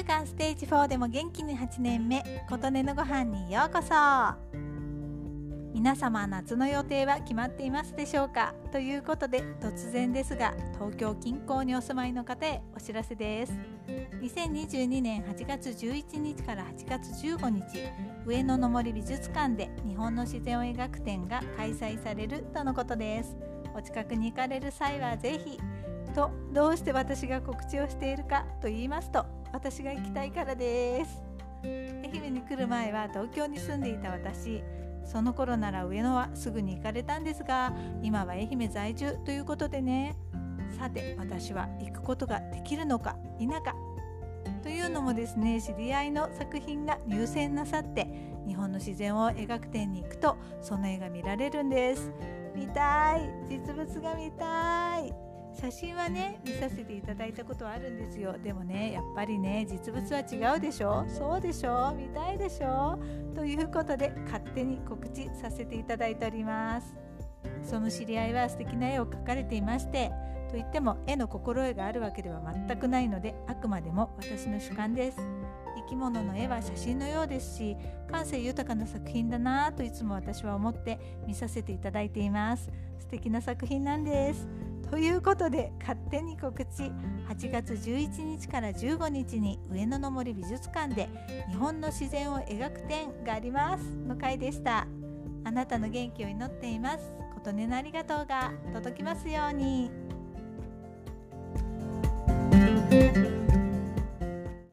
週間ステージ4でも元気に8年目琴音のご飯にようこそ。皆様夏の予定は決まっていますでしょうか？ということで突然ですが東京近郊にお住まいの方へお知らせです。2022年8月11日から8月15日上野の森美術館で日本の自然を描く展が開催されるとのことです。お近くに行かれる際はぜひとどうして私が告知をしているかと言いますと私が行きたいからです。愛媛に来る前は東京に住んでいた私。その頃なら上野はすぐに行かれたんですが今は愛媛在住ということでね。さて私は行くことができるのか否か。というのもですね知り合いの作品が入選なさって日本の自然を描く展に行くとその絵が見られるんです。見たい。実物が見たい。写真はね見させていただいたことはあるんですよ。でもねやっぱりね実物は違うでしょ？そうでしょ？見たいでしょ？ということで勝手に告知させていただいております。その知り合いは素敵な絵を描かれていましてといっても絵の心得があるわけでは全くないのであくまでも私の主観です。生き物の絵は写真のようですし感性豊かな作品だなぁといつも私は思って見させていただいています。素敵な作品なんです。ということで勝手に告知。8月11日から15日に上野の森美術館で日本の自然を描く展があります。の回でした。あなたの元気を祈っています。琴音のありがとうが届きますように。